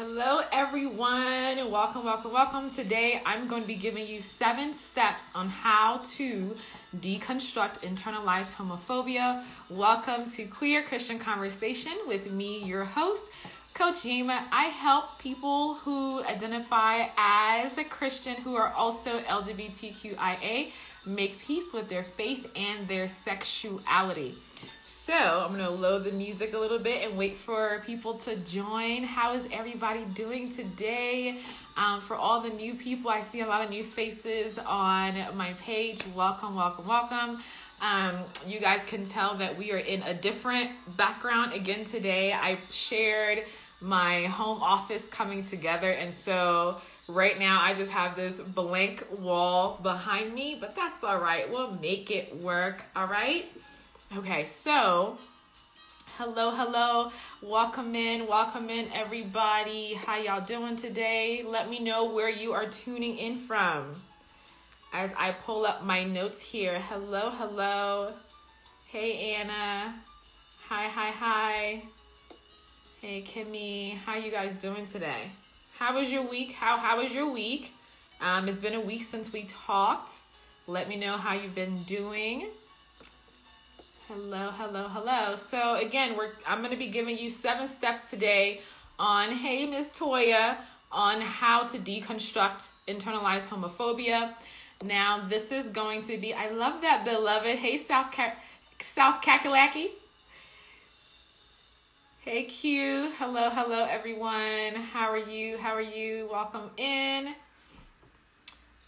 Hello, everyone. Welcome, welcome, welcome. Today, I'm going to be giving you seven steps on how to deconstruct internalized homophobia. Welcome to Queer Christian Conversation with me, your host, Coach Yema. I help people who identify as a Christian who are also LGBTQIA make peace with their faith and their sexuality. So I'm gonna load the music a little bit and wait for people to join. How is everybody doing today? Um, for all the new people, I see a lot of new faces on my page. Welcome, welcome, welcome. Um, you guys can tell that we are in a different background again today. I shared my home office coming together, and so right now I just have this blank wall behind me, but that's all right. We'll make it work, all right? Okay, so hello, hello. Welcome in, welcome in, everybody. How y'all doing today? Let me know where you are tuning in from as I pull up my notes here. Hello, hello. Hey, Anna. Hi, hi, hi. Hey, Kimmy. How you guys doing today? How was your week? How how was your week? Um, it's been a week since we talked. Let me know how you've been doing. Hello, hello, hello. So again, we're I'm going to be giving you seven steps today on Hey Miss Toya on how to deconstruct internalized homophobia. Now, this is going to be I love that beloved. Hey South Ca- South Kakalaki. Hey Q. Hello, hello everyone. How are you? How are you? Welcome in.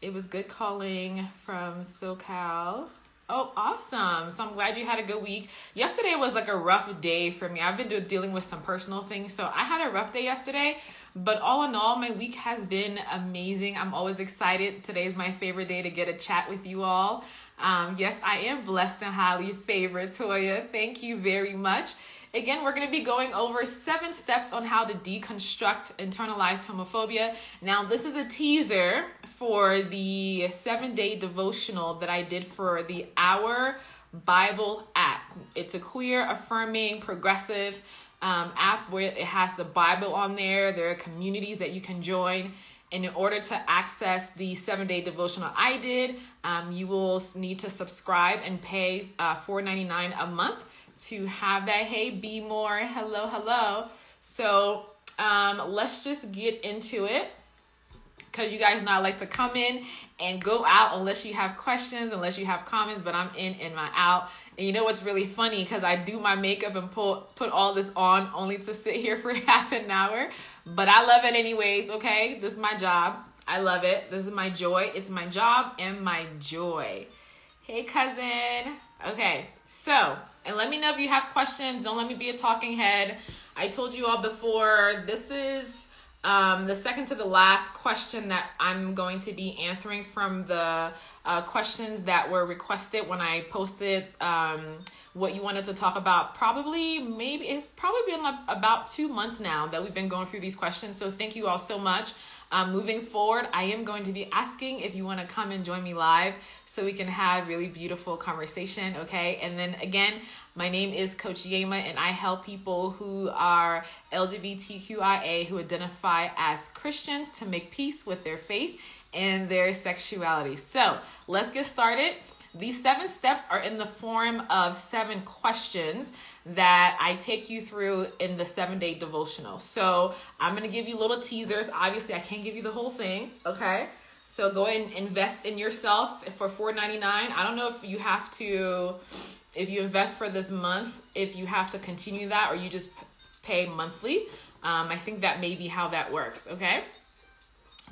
It was good calling from SoCal. Oh, awesome. So I'm glad you had a good week. Yesterday was like a rough day for me. I've been dealing with some personal things. So I had a rough day yesterday, but all in all, my week has been amazing. I'm always excited. Today is my favorite day to get a chat with you all. Um, yes, I am blessed and highly favored, Toya. Thank you very much. Again, we're going to be going over seven steps on how to deconstruct internalized homophobia. Now, this is a teaser for the seven day devotional that I did for the Our Bible app. It's a queer, affirming, progressive um, app where it has the Bible on there. There are communities that you can join. And in order to access the seven day devotional I did, um, you will need to subscribe and pay uh, $4.99 a month to have that. Hey, be more. Hello, hello. So um, let's just get into it because you guys know I like to come in and go out unless you have questions, unless you have comments, but I'm in and my out. And you know what's really funny? Because I do my makeup and pull, put all this on only to sit here for half an hour. But I love it anyways, okay? This is my job. I love it. This is my joy. It's my job and my joy. Hey, cousin. Okay, so, and let me know if you have questions. Don't let me be a talking head. I told you all before, this is um, the second to the last question that I'm going to be answering from the uh, questions that were requested when I posted um, what you wanted to talk about. Probably, maybe it's probably been about two months now that we've been going through these questions. So thank you all so much. Um, moving forward, I am going to be asking if you want to come and join me live so we can have really beautiful conversation, okay? And then again, my name is Coach Yema, and I help people who are LGBTQIA who identify as Christians to make peace with their faith and their sexuality. So let's get started. These seven steps are in the form of seven questions that I take you through in the seven day devotional. So I'm to give you little teasers. Obviously, I can't give you the whole thing, okay? So go and invest in yourself for $4.99. I don't know if you have to, if you invest for this month, if you have to continue that or you just pay monthly. Um, I think that may be how that works, okay?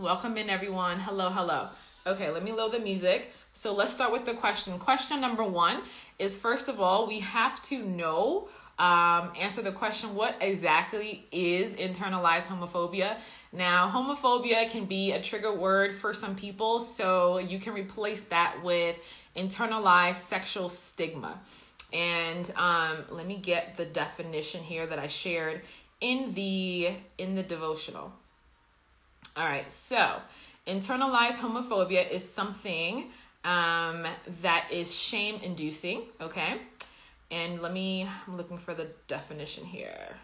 Welcome in, everyone. Hello, hello. Okay, let me load the music. So let's start with the question. Question number one is first of all, we have to know, um, answer the question what exactly is internalized homophobia? Now, homophobia can be a trigger word for some people, so you can replace that with internalized sexual stigma. And um, let me get the definition here that I shared in the in the devotional. All right, so internalized homophobia is something um, that is shame inducing, okay? And let me, I'm looking for the definition here.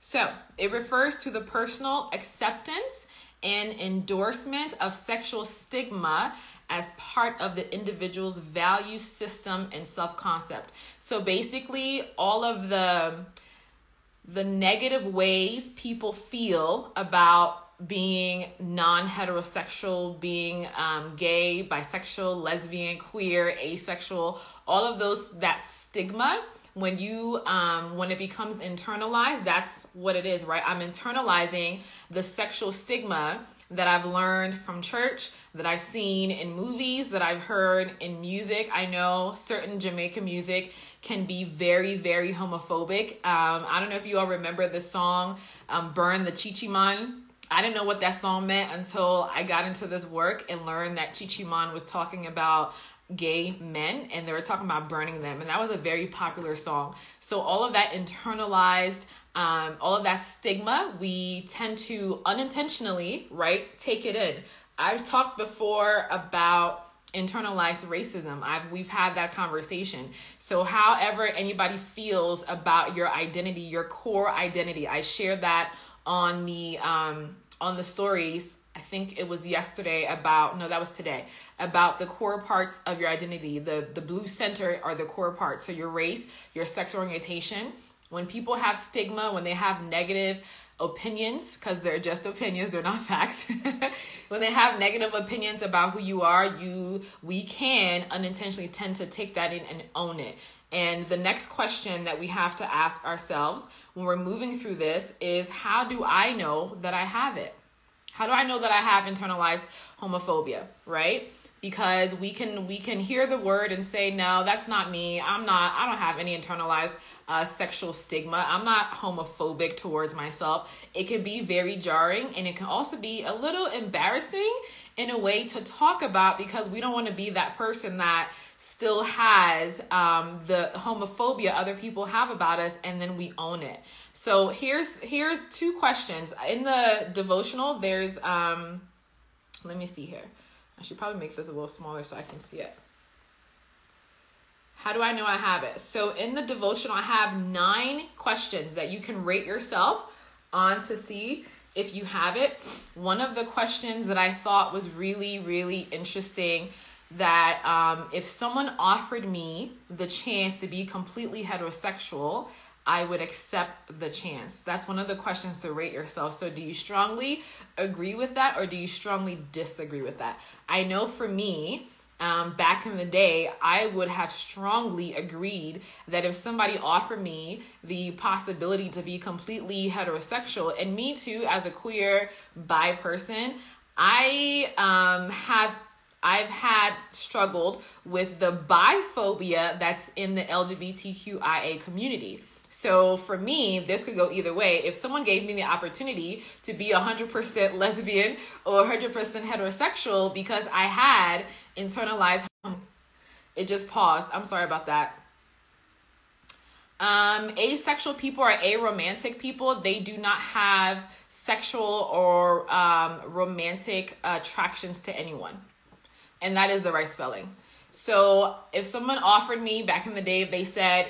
So it refers to the personal acceptance and endorsement of sexual stigma as part of the individual's value system and self-concept. So basically all of the the negative ways people feel about being non-heterosexual, being um, gay, bisexual, lesbian, queer, asexual, all of those that stigma when you um when it becomes internalized that's what it is right? I'm internalizing the sexual stigma that i've learned from church that i've seen in movies that i've heard in music. I know certain jamaican music can be very very homophobic. Um i don't know if you all remember the song um burn the chichi man I didn't know what that song meant until I got into this work and learned that Chi Chi Man was talking about gay men and they were talking about burning them. And that was a very popular song. So all of that internalized um, all of that stigma we tend to unintentionally right take it in. I've talked before about internalized racism. I've we've had that conversation. So however anybody feels about your identity your core identity i share that on the um on the stories I think it was yesterday about no that was today about the core parts of your identity. The the blue center are the core parts. So your race your sexual orientation. When people have stigma when they have negative opinions because they're just opinions they're not facts. When they have negative opinions about who you are you we can unintentionally tend to take that in and own it. And the next question that we have to ask ourselves when we're moving through this is how do i know that i have it how do I know that I have internalized homophobia, right? Because we can we can hear the word and say no, that's not me. I'm not. I don't have any internalized uh, sexual stigma. I'm not homophobic towards myself. It can be very jarring, and it can also be a little embarrassing in a way to talk about because we don't want to be that person that still has um, the homophobia other people have about us, and then we own it. So here's here's two questions in the devotional. There's um, let me see here. I should probably make this a little smaller so I can see it. How do I know I have it? So in the devotional, I have nine questions that you can rate yourself on to see if you have it. One of the questions that I thought was really, really interesting that um, if someone offered me the chance to be completely heterosexual, I would accept the chance? That's one of the questions to rate yourself. So, do you strongly agree with that or do you strongly disagree with that? I know for me, um, back in the day, I would have strongly agreed that if somebody offered me the possibility to be completely heterosexual, and me too, as a queer bi person, I um, have I've had struggled with the biphobia that's in the LGBTQIA community. So for me, this could go either way. If someone gave me the opportunity to be 100% lesbian or 100% heterosexual because I had internalized, it just paused. I'm sorry about that. Um, asexual people or aromantic people, they do not have sexual or um, romantic attractions to anyone. And that is the right spelling. So if someone offered me back in the day, if they said,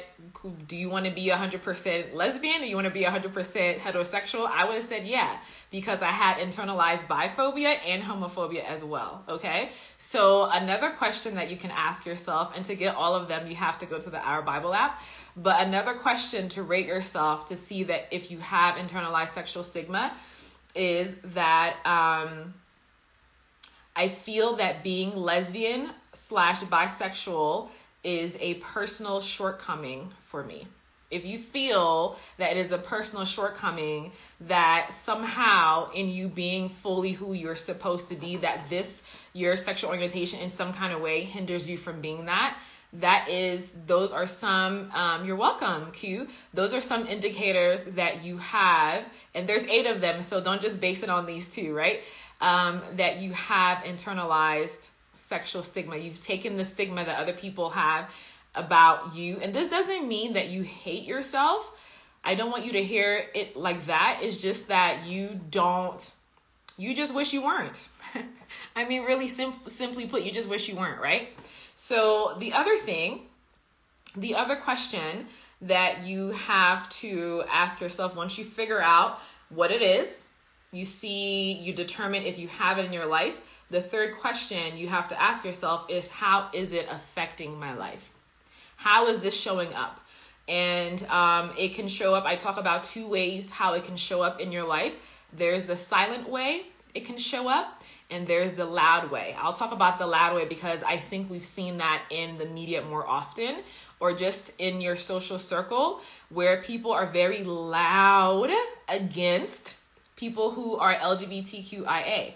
do you want to be 100% lesbian or you want to be 100% heterosexual? I would have said, yeah, because I had internalized biphobia and homophobia as well. Okay. So another question that you can ask yourself, and to get all of them, you have to go to the Our Bible app. But another question to rate yourself to see that if you have internalized sexual stigma is that, um, I feel that being lesbian slash bisexual is a personal shortcoming for me. If you feel that it is a personal shortcoming, that somehow in you being fully who you're supposed to be, that this, your sexual orientation in some kind of way hinders you from being that, that is, those are some, um, you're welcome, Q. Those are some indicators that you have, and there's eight of them, so don't just base it on these two, right? Um, that you have internalized sexual stigma. You've taken the stigma that other people have about you. And this doesn't mean that you hate yourself. I don't want you to hear it like that. It's just that you don't, you just wish you weren't. I mean, really sim- simply put, you just wish you weren't, right? So the other thing, the other question that you have to ask yourself once you figure out what it is, you see, you determine if you have it in your life. The third question you have to ask yourself is how is it affecting my life? How is this showing up? And um, it can show up, I talk about two ways how it can show up in your life. There's the silent way it can show up, and there's the loud way. I'll talk about the loud way because I think we've seen that in the media more often or just in your social circle where people are very loud against people who are LGBTQIA.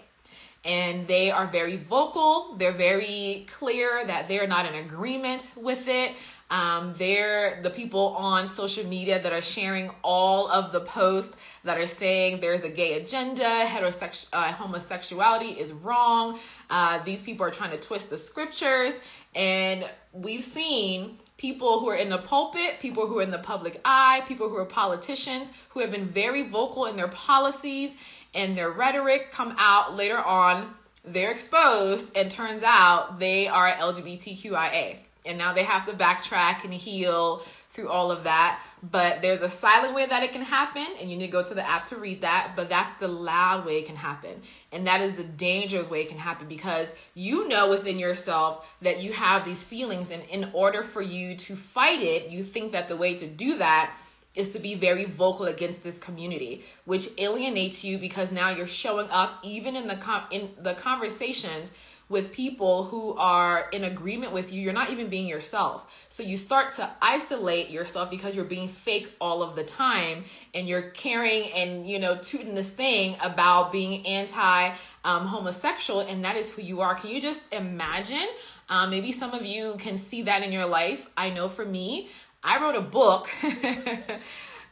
And they are very vocal. They're very clear that they're not in agreement with it. Um, they're the people on social media that are sharing all of the posts that are saying there's a gay agenda, heterosexual uh, homosexuality is wrong. Uh, these people are trying to twist the scriptures, and we've seen people who are in the pulpit, people who are in the public eye, people who are politicians who have been very vocal in their policies and their rhetoric come out later on. They're exposed, and turns out they are LGBTQIA and now they have to backtrack and heal through all of that. But there's a silent way that it can happen, and you need to go to the app to read that. But that's the loud way it can happen. And that is the dangerous way it can happen because you know within yourself that you have these feelings. And in order for you to fight it, you think that the way to do that is to be very vocal against this community, which alienates you because now you're showing up even in the com- in the conversations with people who are in agreement with you, you're not even being yourself. So you start to isolate yourself because you're being fake all of the time and you're caring and, you know, tooting this thing about being anti um, homosexual, and that is who you are. Can you just imagine? Um, maybe some of you can see that in your life. I know for me, I wrote a book.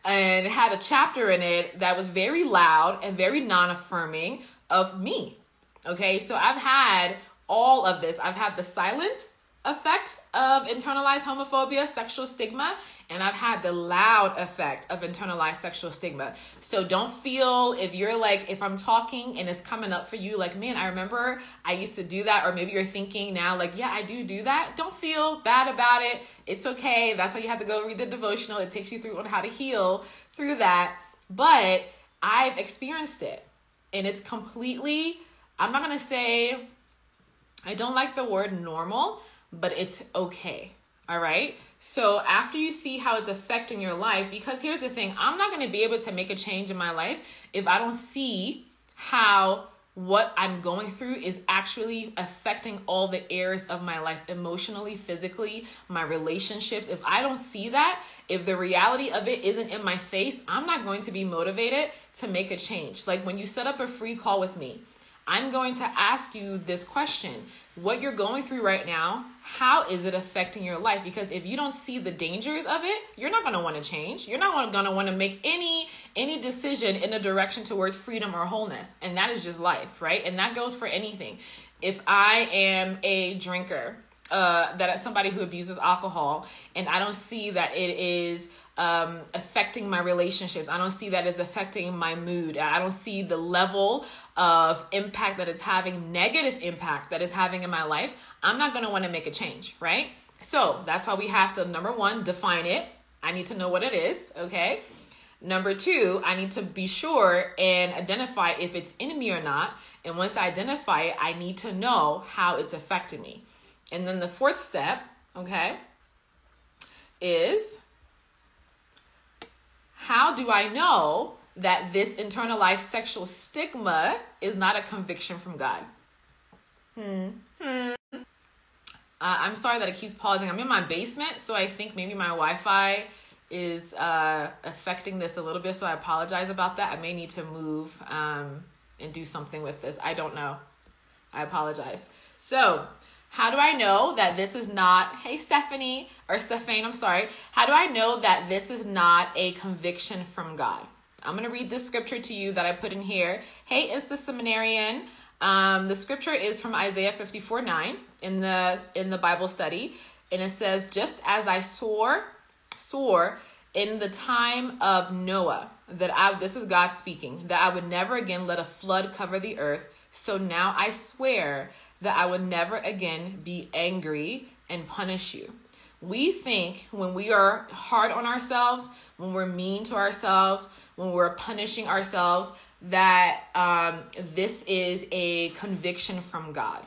and had a chapter in it that was very loud and very non affirming of me. Okay, so I've had all of this. I've had the silent effect of internalized homophobia, sexual stigma, and I've had the loud effect of internalized sexual stigma. So don't feel if you're like, if I'm talking and it's coming up for you, like, man, I remember I used to do that, or maybe you're thinking now, like, yeah, I do do that. Don't feel bad about it. It's okay. That's why you have to go read the devotional. It takes you through on how to heal through that. But I've experienced it, and it's completely, I'm not gonna say I don't like the word normal, but it's okay. All right. So after you see how it's affecting your life, because here's the thing I'm not going to be able to make a change in my life if I don't see how what I'm going through is actually affecting all the areas of my life emotionally, physically, my relationships. If I don't see that, if the reality of it isn't in my face, I'm not going to be motivated to make a change. Like when you set up a free call with me, I'm going to ask you this question. What you're going through right now, how is it affecting your life? Because if you don't see the dangers of it, you're not going to want to change. You're not going to want to make any any decision in a direction towards freedom or wholeness. And that is just life, right? And that goes for anything. If I am a drinker, uh, that somebody who abuses alcohol, and I don't see that it is um, affecting my relationships. I don't see that as affecting my mood. I don't see the level of impact that it's having, negative impact that it's having in my life. I'm not going to want to make a change, right? So that's why we have to, number one, define it. I need to know what it is, okay? Number two, I need to be sure and identify if it's in me or not. And once I identify it, I need to know how it's affecting me. And then the fourth step, okay, is how do I know that this internalized sexual stigma is not a conviction from God? Hmm. Hmm. Uh, I'm sorry that it keeps pausing. I'm in my basement, so I think maybe my Wi Fi is uh, affecting this a little bit, so I apologize about that. I may need to move um, and do something with this. I don't know. I apologize. So, how do I know that this is not, hey Stephanie, or Stephane, I'm sorry. How do I know that this is not a conviction from God? I'm going to read this scripture to you that I put in here. Hey, it's the seminarian. Um, the scripture is from Isaiah 54 9 in the in the Bible study. And it says, just as I swore, swore in the time of Noah, that I this is God speaking, that I would never again let a flood cover the earth. So now I swear that I would never again be angry and punish you. we think when we are hard on ourselves, when we're mean to ourselves, when we're punishing ourselves, that um, this is a conviction from God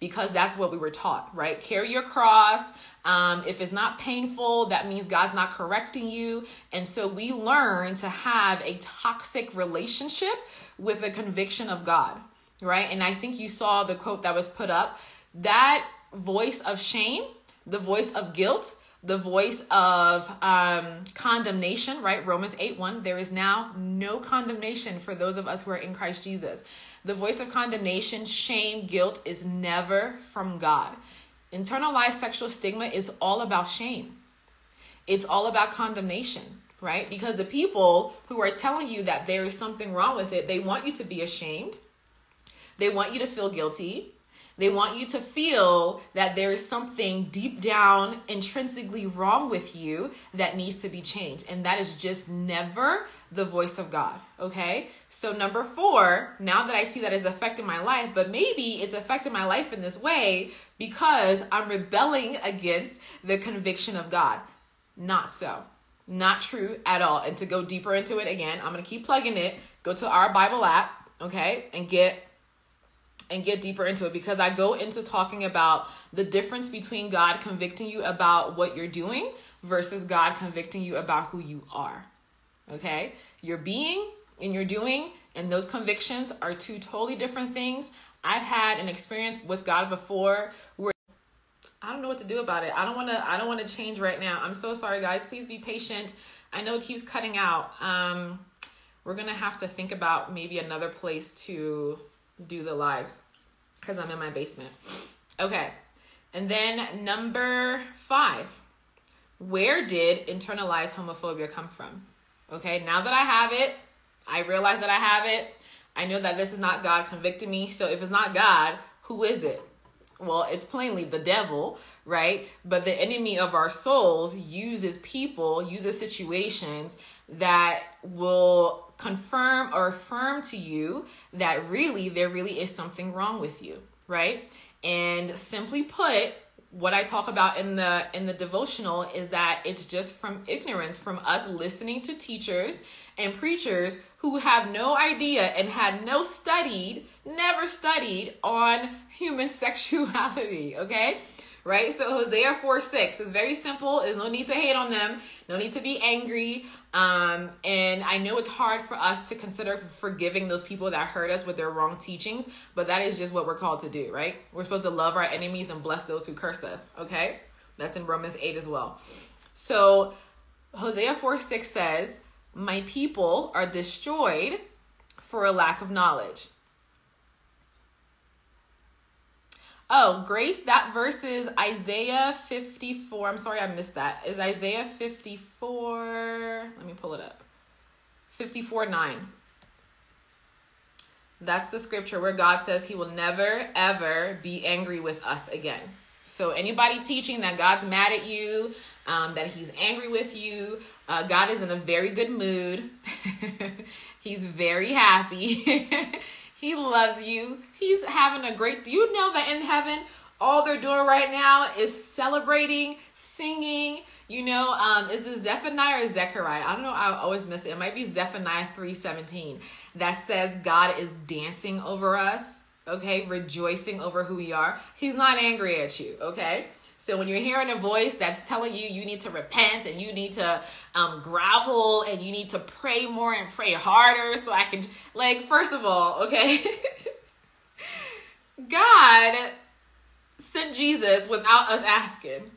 because that's what we were taught, right? Carry your cross. Um, if it's not painful, that means God's not correcting you. And so we learn to have a toxic relationship with the conviction of God, right? And I think you saw the quote that was put up that voice of shame, the voice of guilt, the voice of um, condemnation, right? Romans 8 1. There is now no condemnation for those of us who are in Christ Jesus. The voice of condemnation, shame, guilt is never from God. Internalized sexual stigma is all about shame, it's all about condemnation, right? Because the people who are telling you that there is something wrong with it, they want you to be ashamed, they want you to feel guilty they want you to feel that there is something deep down intrinsically wrong with you that needs to be changed. And that is just never the voice of God. Okay. So, number four, now that I see that it's affecting my life, but maybe it's affecting my life in this way because I'm rebelling against the conviction of God. Not so. Not true at all. And to go deeper into it again, I'm going to keep plugging it. Go to our Bible app, okay, and get and get deeper into it because I go into talking about the difference between God convicting you about what you're doing versus God convicting you about who you are. Okay? Your being and your doing and those convictions are two totally different things. I've had an experience with God before where I don't know what to do about it. I don't want to I don't want to change right now. I'm so sorry guys. Please be patient. I know it keeps cutting out. Um we're going to have to think about maybe another place to do the lives because I'm in my basement. Okay. And then number five, where did internalized homophobia come from? Okay, now that I have it, I realize that I have it. I know that this is not God convicting me. So if it's not God, who is it? Well, it's plainly the devil, right? But the enemy of our souls uses people, uses situations that will confirm or affirm to you that really there really is something wrong with you, right? And simply put, what I talk about in the in the devotional is that it's just from ignorance from us listening to teachers and preachers who have no idea and had no studied, never studied on human sexuality, okay? Right? So Hosea 4 6 is very simple. There's no need to hate on them, no need to be angry. Um, and I know it's hard for us to consider forgiving those people that hurt us with their wrong teachings, but that is just what we're called to do, right? We're supposed to love our enemies and bless those who curse us, okay? That's in Romans 8 as well. So Hosea 4 6 says, My people are destroyed for a lack of knowledge. Oh, Grace, that verse is Isaiah 54. I'm sorry I missed that. Is Isaiah 54. Let me pull it up. 54 9. That's the scripture where God says he will never, ever be angry with us again. So, anybody teaching that God's mad at you, um, that he's angry with you, uh, God is in a very good mood. he's very happy. He loves you. He's having a great. Do you know that in heaven, all they're doing right now is celebrating, singing. You know, um, is it Zephaniah or Zechariah? I don't know. I always miss it. It might be Zephaniah three seventeen that says God is dancing over us. Okay, rejoicing over who we are. He's not angry at you. Okay. So when you're hearing a voice that's telling you you need to repent and you need to um, grovel and you need to pray more and pray harder, so I can like first of all, okay, God sent Jesus without us asking.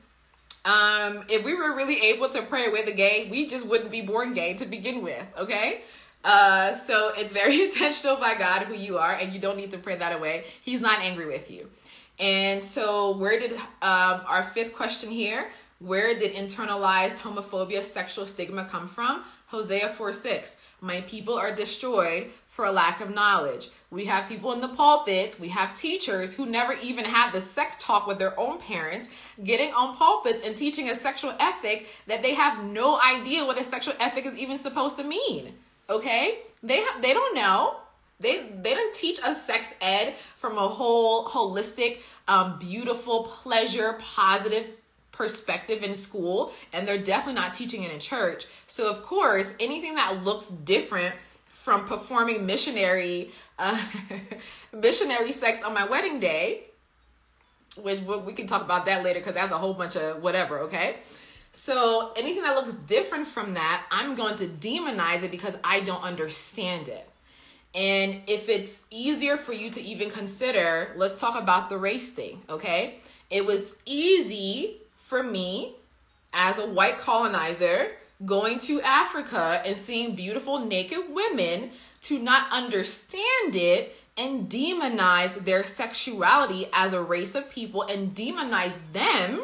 Um, if we were really able to pray with a gay, we just wouldn't be born gay to begin with, okay? Uh, so it's very intentional by God who you are, and you don't need to pray that away. He's not angry with you. And so, where did um, our fifth question here? Where did internalized homophobia, sexual stigma come from? Hosea 4 6. My people are destroyed for a lack of knowledge. We have people in the pulpits, we have teachers who never even had the sex talk with their own parents, getting on pulpits and teaching a sexual ethic that they have no idea what a sexual ethic is even supposed to mean. Okay? They have they don't know. They they didn't teach us sex ed from a whole holistic, um, beautiful, pleasure, positive perspective in school and they're definitely not teaching it in church. So of course, anything that looks different from performing missionary uh, missionary sex on my wedding day, which we can talk about that later because that's a whole bunch of whatever, okay? So anything that looks different from that, I'm going to demonize it because I don't understand it. And if it's easier for you to even consider, let's talk about the race thing, okay? It was easy for me as a white colonizer going to Africa and seeing beautiful naked women to not understand it and demonize their sexuality as a race of people and demonize them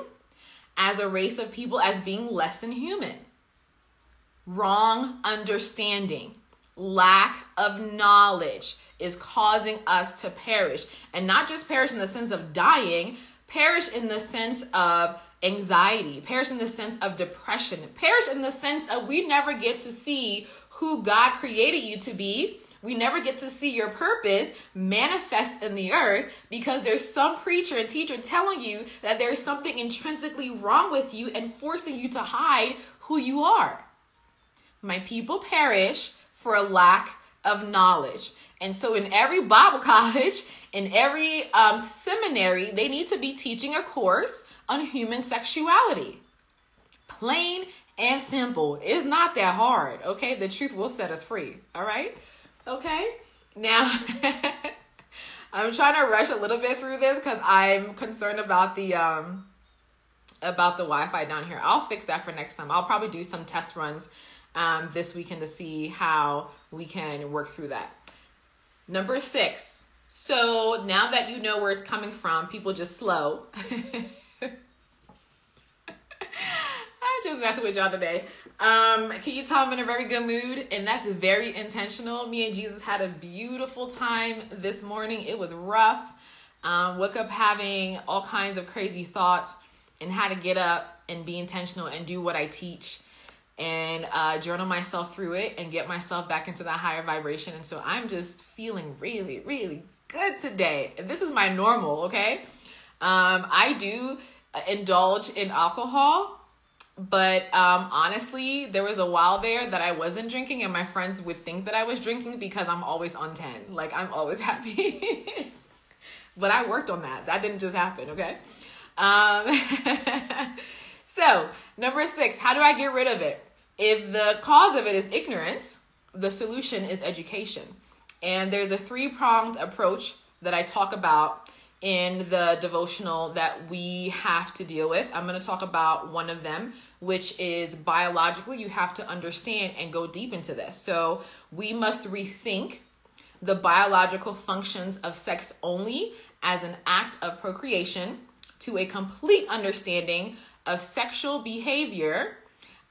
as a race of people as being less than human. Wrong understanding lack of knowledge is causing us to perish. And not just perish in the sense of dying, perish in the sense of anxiety, perish in the sense of depression, perish in the sense of we never get to see who God created you to be. We never get to see your purpose manifest in the earth because there's some preacher and teacher telling you that there's something intrinsically wrong with you and forcing you to hide who you are. My people perish for a lack of knowledge. And so, in every Bible college, in every um, seminary, they need to be teaching a course on human sexuality. Plain and simple. It's not that hard, okay? The truth will set us free, all right? Okay? Now, I'm trying to rush a little bit through this because I'm concerned about the um about the Wi-Fi down here. I'll fix that for next time. I'll probably do some test runs um, this weekend to see how we can work through that. Number six. So now that you know where it's coming from, people just slow. I'm just messing with y'all today. Um, can you tell I'm in a very good mood? And that's very intentional. Me and Jesus had a beautiful time this morning. It was rough. Um, woke up having all kinds of crazy thoughts and had to get up and be intentional and do what I teach and uh, journal myself through it and get myself back into that higher vibration. And so I'm just feeling really, really good today. This is my normal, okay? Um, I do indulge in alcohol, but um, honestly, there was a while there that I wasn't drinking, and my friends would think that I was drinking because I'm always on 10. Like, I'm always happy. but I worked on that. That didn't just happen, okay? Um, so, number six, how do I get rid of it? If the cause of it is ignorance, the solution is education. And there's a three pronged approach that I talk about in the devotional that we have to deal with. I'm going to talk about one of them, which is biologically, you have to understand and go deep into this. So we must rethink the biological functions of sex only as an act of procreation to a complete understanding of sexual behavior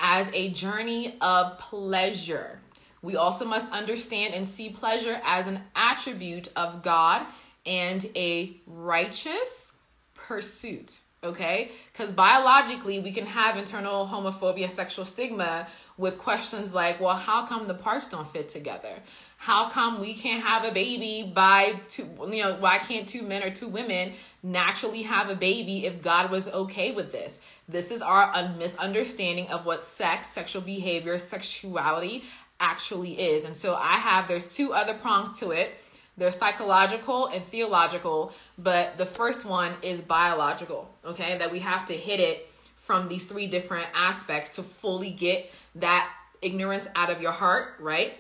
as a journey of pleasure. We also must understand and see pleasure as an attribute of God and a righteous pursuit. Okay? Because biologically, we can have internal homophobia, sexual stigma with questions like, well, how come the parts don't fit together? How come we can't have a baby by two, you know, why can't two men or two women naturally have a baby if God was okay with this? This is our misunderstanding of what sex, sexual behavior, sexuality actually is. And so I have, there's two other prongs to it. They're psychological and theological, but the first one is biological, okay? That we have to hit it from these three different aspects to fully get that ignorance out of your heart, right?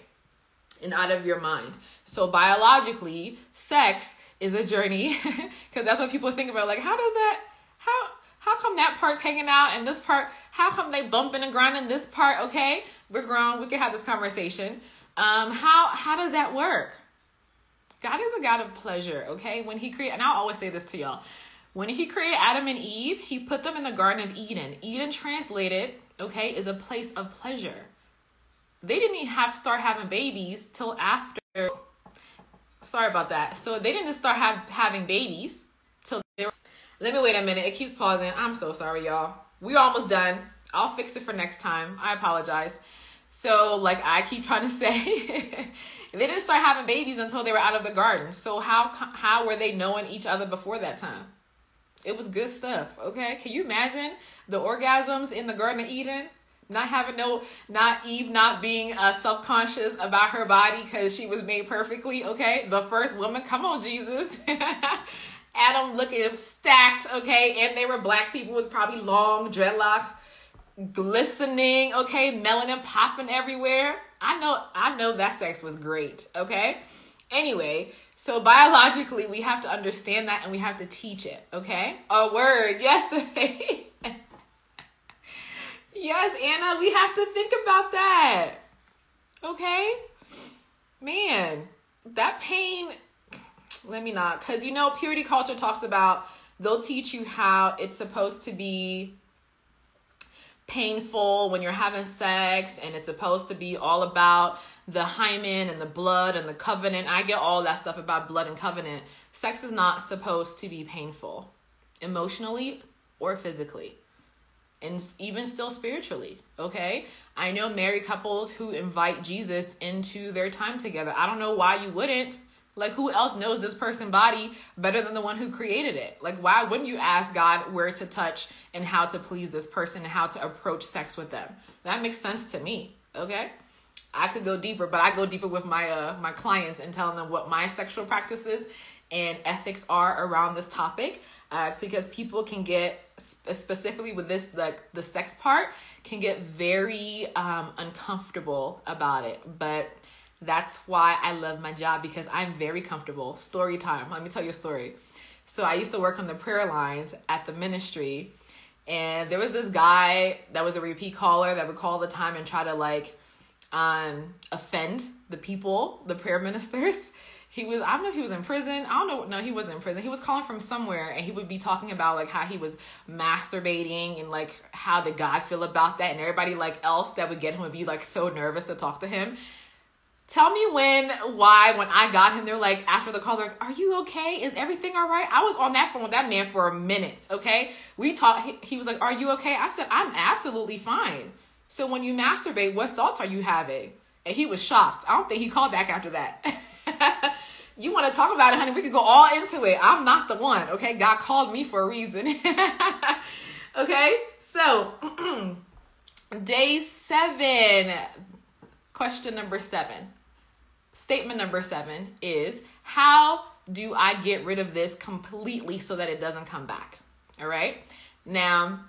And out of your mind. So biologically, sex is a journey because that's what people think about like how does that how how come that part's hanging out and this part, how come they bumping and grinding this part? Okay, we're grown. We can have this conversation. Um, how how does that work? God is a God of pleasure, okay? When he created, and I'll always say this to y'all. When he created Adam and Eve, he put them in the Garden of Eden. Eden translated, okay, is a place of pleasure. They didn't even have start having babies till after. Sorry about that. So they didn't start have, having babies till they were let me wait a minute. It keeps pausing. I'm so sorry, y'all. We're almost done. I'll fix it for next time. I apologize. So, like I keep trying to say, they didn't start having babies until they were out of the garden. So how how were they knowing each other before that time? It was good stuff. Okay, can you imagine the orgasms in the Garden of Eden? Not having no, not Eve not being uh, self conscious about her body because she was made perfectly. Okay, the first woman. Come on, Jesus. Adam looking stacked. Okay, and they were black people with probably long dreadlocks, glistening. Okay, melanin popping everywhere. I know, I know that sex was great. Okay. Anyway, so biologically, we have to understand that and we have to teach it. Okay. A word. Yes, yes, Anna, we have to think about that. Okay. Man, that pain. Let me not, because you know, purity culture talks about they'll teach you how it's supposed to be painful when you're having sex and it's supposed to be all about the hymen and the blood and the covenant. I get all that stuff about blood and covenant. Sex is not supposed to be painful emotionally or physically. And even still spiritually, okay? I know married couples who invite Jesus into their time together. I don't know why you wouldn't. Like, who else knows this person's body better than the one who created it? Like, why wouldn't you ask God where to touch and how to please this person and how to approach sex with them? That makes sense to me, okay? I could go deeper, but I go deeper with my uh my clients and telling them what my sexual practices and ethics are around this topic, uh, because people can get specifically with this the the sex part can get very um, uncomfortable about it, but that's why I love my job because I'm very comfortable. Story time. Let me tell you a story. So I used to work on the prayer lines at the ministry, and there was this guy that was a repeat caller that would call all the time and try to like um offend the people, the prayer ministers. He was I don't know if he was in prison. I don't know no, he wasn't in prison. He was calling from somewhere and he would be talking about like how he was masturbating and like how did God feel about that and everybody like else that would get him would be like so nervous to talk to him. Tell me when, why, when I got him, they're like, after the call, they're like, are you okay? Is everything all right? I was on that phone with that man for a minute, okay? We talked, he, he was like, are you okay? I said, I'm absolutely fine. So when you masturbate, what thoughts are you having? And he was shocked. I don't think he called back after that. you want to talk about it, honey? We could go all into it. I'm not the one, okay? God called me for a reason. okay? So, day seven, question number seven. Statement number seven is How do I get rid of this completely so that it doesn't come back? All right? Now,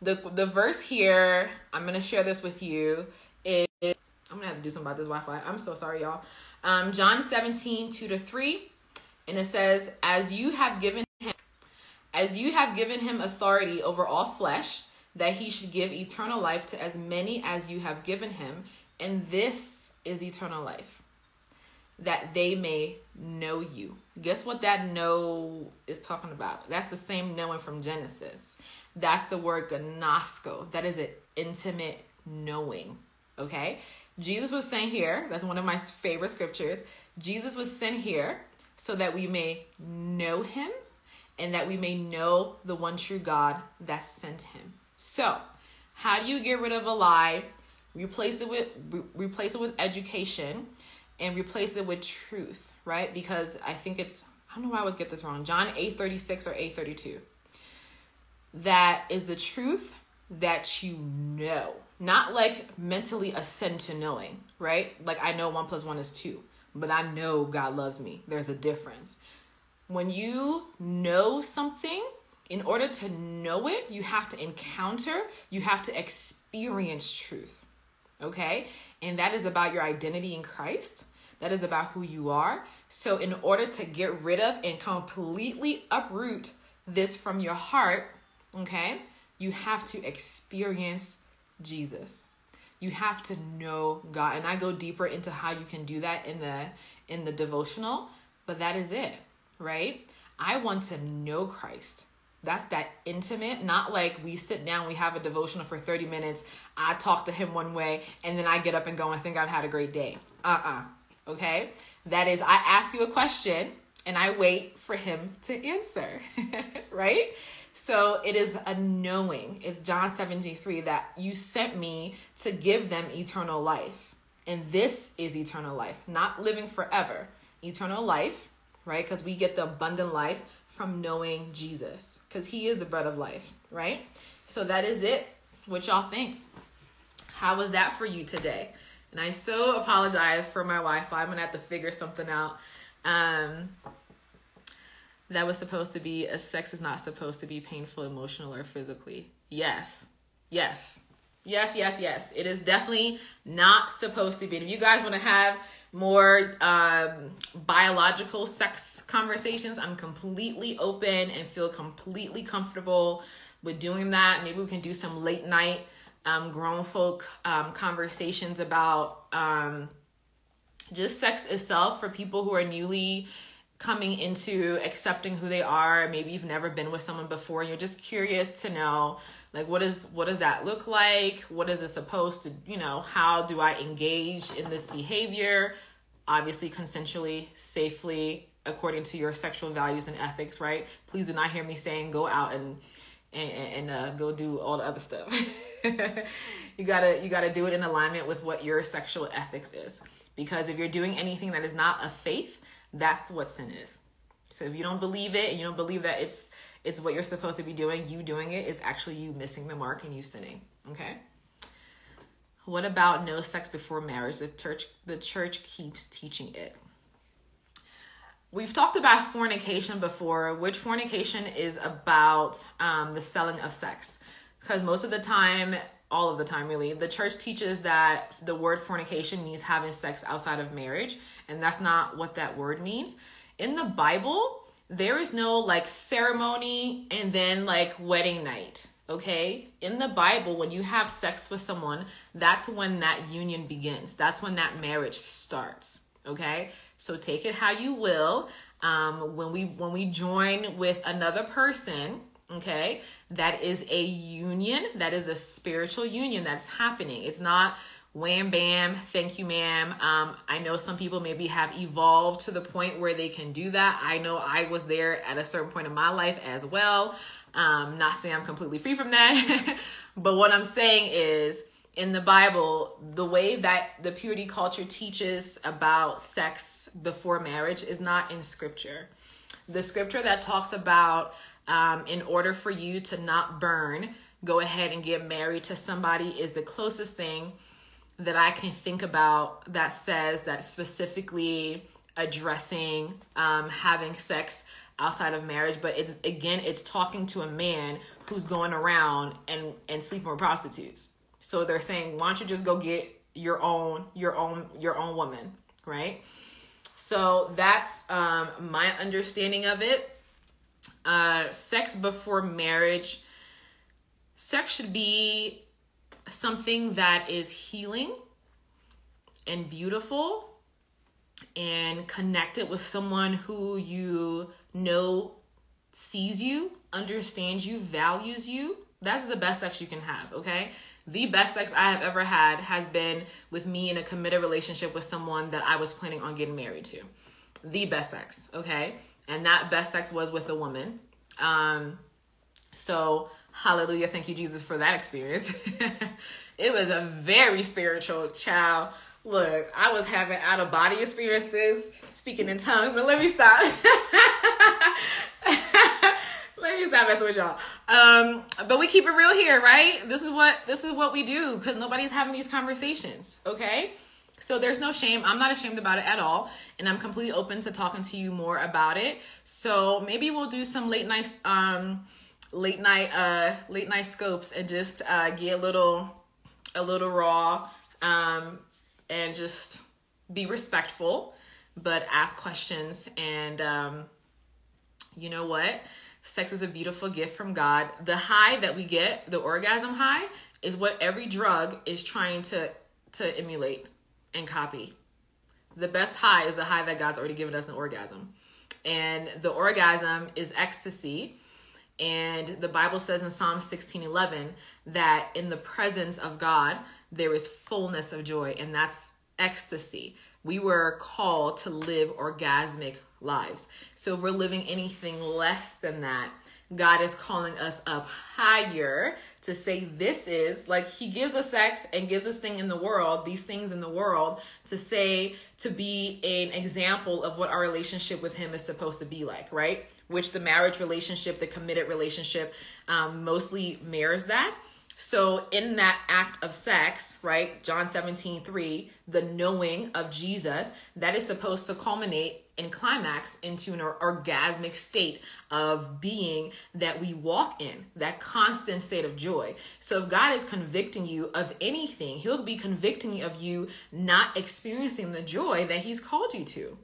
the the verse here, I'm gonna share this with you. Is I'm gonna have to do something about this Wi-Fi. I'm so sorry, y'all. Um, John 17, 2 to 3, and it says, As you have given him as you have given him authority over all flesh, that he should give eternal life to as many as you have given him, and this is eternal life, that they may know you. Guess what that know is talking about? That's the same knowing from Genesis. That's the word ginosko. That is an intimate knowing. Okay? Jesus was sent here. That's one of my favorite scriptures. Jesus was sent here so that we may know him and that we may know the one true God that sent him. So, how do you get rid of a lie? Replace it with re- replace it with education and replace it with truth, right? Because I think it's I don't know why I always get this wrong. John 8:36 or 8:32 that is the truth that you know, not like mentally ascend to knowing, right? Like I know one plus one is two, but I know God loves me. There's a difference. When you know something, in order to know it, you have to encounter, you have to experience truth, okay? And that is about your identity in Christ. That is about who you are. So, in order to get rid of and completely uproot this from your heart, Okay? You have to experience Jesus. You have to know God. And I go deeper into how you can do that in the in the devotional, but that is it, right? I want to know Christ. That's that intimate, not like we sit down, we have a devotional for 30 minutes, I talk to him one way, and then I get up and go and think I've had a great day. Uh uh Okay? That is, I ask you a question and I wait for him to answer, right? So it is a knowing, it's John 73, that you sent me to give them eternal life. And this is eternal life, not living forever. Eternal life, right? Because we get the abundant life from knowing Jesus because he is the bread of life, right? So that is it. What y'all think? How was that for you today? And I so apologize for my Wi Fi. I'm going to have to figure something out. Um, that was supposed to be a sex is not supposed to be painful, emotional, or physically. Yes. Yes. Yes, yes, yes. It is definitely not supposed to be. And if you guys want to have more um, biological sex conversations, I'm completely open and feel completely comfortable with doing that. Maybe we can do some late night um, grown folk um, conversations about um, just sex itself for people who are newly coming into accepting who they are. Maybe you've never been with someone before and you're just curious to know like what is what does that look like? What is it supposed to, you know, how do I engage in this behavior? Obviously consensually, safely, according to your sexual values and ethics, right? Please do not hear me saying go out and and, and uh, go do all the other stuff. you gotta you gotta do it in alignment with what your sexual ethics is. Because if you're doing anything that is not a faith, that's what sin is. So if you don't believe it and you don't believe that it's it's what you're supposed to be doing, you doing it is actually you missing the mark and you sinning. Okay? What about no sex before marriage? The church the church keeps teaching it. We've talked about fornication before, which fornication is about um, the selling of sex. Because most of the time, all of the time really, the church teaches that the word fornication means having sex outside of marriage. And that's not what that word means. In the Bible, there is no like ceremony and then like wedding night. Okay. In the Bible, when you have sex with someone, that's when that union begins. That's when that marriage starts. Okay. So take it how you will. Um, when we when we join with another person, okay, that is a union. That is a spiritual union that's happening. It's not wham bam. Thank you ma'am. Um, i know some people maybe have evolved to the point where they can do that. I know i was there at a certain point in my life as well. Um, not saying i'm completely free from that but what i'm saying is in the Bible, the way that the purity culture teaches about sex before marriage is not in scripture. The scripture that talks about um, in order for you to not burn, go ahead and get married to somebody is the closest thing that I can think about that says that specifically addressing um, having sex outside of marriage. But it's again, it's talking to a man who's going around and and sleeping with prostitutes so they're saying, why don't you just go get your own, your own, your own woman, right? So that's um, my understanding of it. Uh, sex before marriage. Sex should be something that is healing and beautiful and connected with someone who you know sees you, understands you, values you. That's the best sex you can have, okay? the best sex I have ever had has been with me in a committed relationship with someone that I was planning on getting married to. The best sex, okay? And that best sex was with a woman. Um, so hallelujah, thank you, Jesus, for that experience. it was a very spiritual child. Look, I was having out of body experiences, speaking in tongues, but let me stop. Let me stop messing with y'all. Um, but we keep it real here, right? This is what this is what we do because nobody's having these conversations. Okay. So there's no shame. I'm not ashamed about it at all. And I'm completely open to talking to you more about it. So maybe we'll do some late night um late night uh late night scopes and just uh get a little a little raw um and just be respectful but ask questions and um you know what? Sex is a beautiful gift from God. The high that we get, the orgasm high, is what every drug is trying to to emulate and copy. The best high is the high that God's already given us an orgasm. And the orgasm is ecstasy. And the Bible says in Psalm 16 11 that in the presence of God, there is fullness of joy, and that's ecstasy. We were called to live orgasmic lives. So if we're living anything less than that, God is calling us up higher to say this is like he gives us sex and gives us thing in the world, these things in the world to say to be an example of what our relationship with him is supposed to be like, right? Which the marriage relationship, the committed relationship um, mostly mirrors that. So in that act of sex, right, John 17, 3, the knowing of Jesus, that is supposed to culminate and climax into an orgasmic state of being that we walk in, that constant state of joy. So if God is convicting you of anything, He'll be convicting of you not experiencing the joy that He's called you to,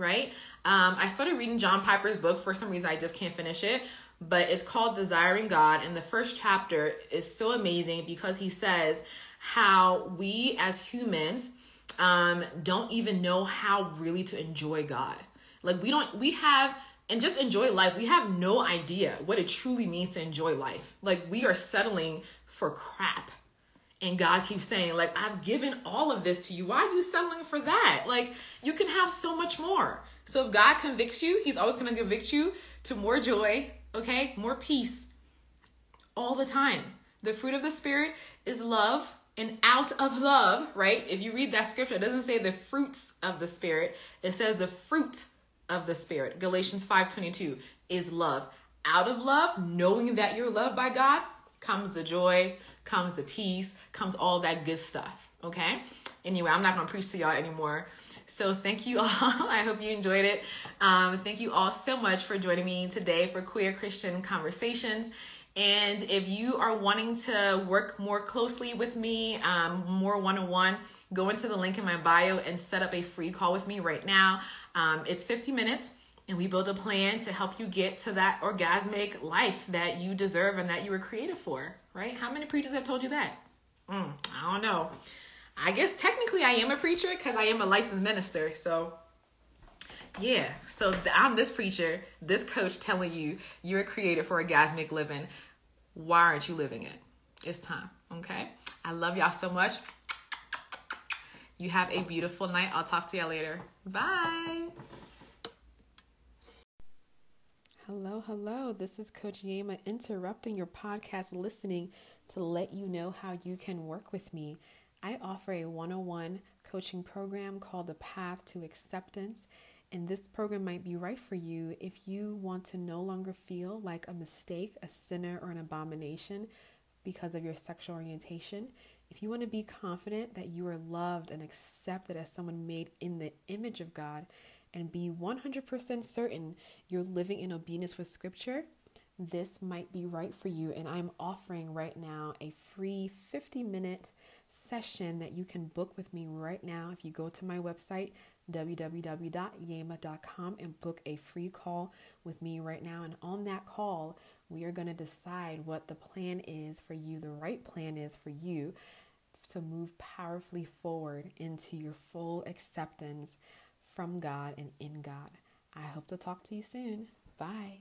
right? Um, I started reading John Piper's book. For some reason, I just can't finish it but it's called Desiring God. And the first chapter is so amazing because he says how we as humans um, don't even know how really to enjoy God. Like we don't, we have, and just enjoy life. We have no idea what it truly means to enjoy life. Like we are settling for crap. And God keeps saying, like, I've given all of this to you. Why are you settling for that? Like, you can have so much more. So if God convicts you, He's always going to convict you to more joy, okay? More peace all the time. The fruit of the Spirit is love, and out of love, right? If you read that scripture, it doesn't say the fruits of the Spirit, it says the fruit of the Spirit. Galatians 5:22 is love. Out of love, knowing that you're loved by God, comes the joy, comes the peace, comes all that good stuff. Okay? Anyway, I'm not gonna preach to y'all anymore. So thank you all. I hope you enjoyed it. Um, thank you all so much for joining me today for Queer Christian Conversations. And if you are wanting to work more closely with me, um, more one on one, go into the link in my bio and set up a free call with me right now. Um, it's 50 minutes and we build a plan to help you get to that orgasmic life that you deserve and that you were created for, right? How many preachers have told you that? Mm, I don't know. I guess technically I am a preacher because I am a licensed minister. So, yeah. So I'm this preacher, this coach telling you you're created for orgasmic living. Why aren't you living it? It's time. Okay. I love y'all so much. You have a beautiful night. I'll talk to y'all later. Bye. Hello, hello. This is Coach Yema interrupting your podcast listening to let you know how you can work with me. I offer a 101 coaching program called The Path to Acceptance. And this program might be right for you if you want to no longer feel like a mistake, a sinner, or an abomination because of your sexual orientation. If you want to be confident that you are loved and accepted as someone made in the image of God, and be 100% certain you're living in obedience with Scripture, this might be right for you. And I'm offering right now a free 50 minute session that you can book with me right now if you go to my website www.yema.com and book a free call with me right now and on that call we are going to decide what the plan is for you the right plan is for you to move powerfully forward into your full acceptance from God and in God. I hope to talk to you soon. Bye.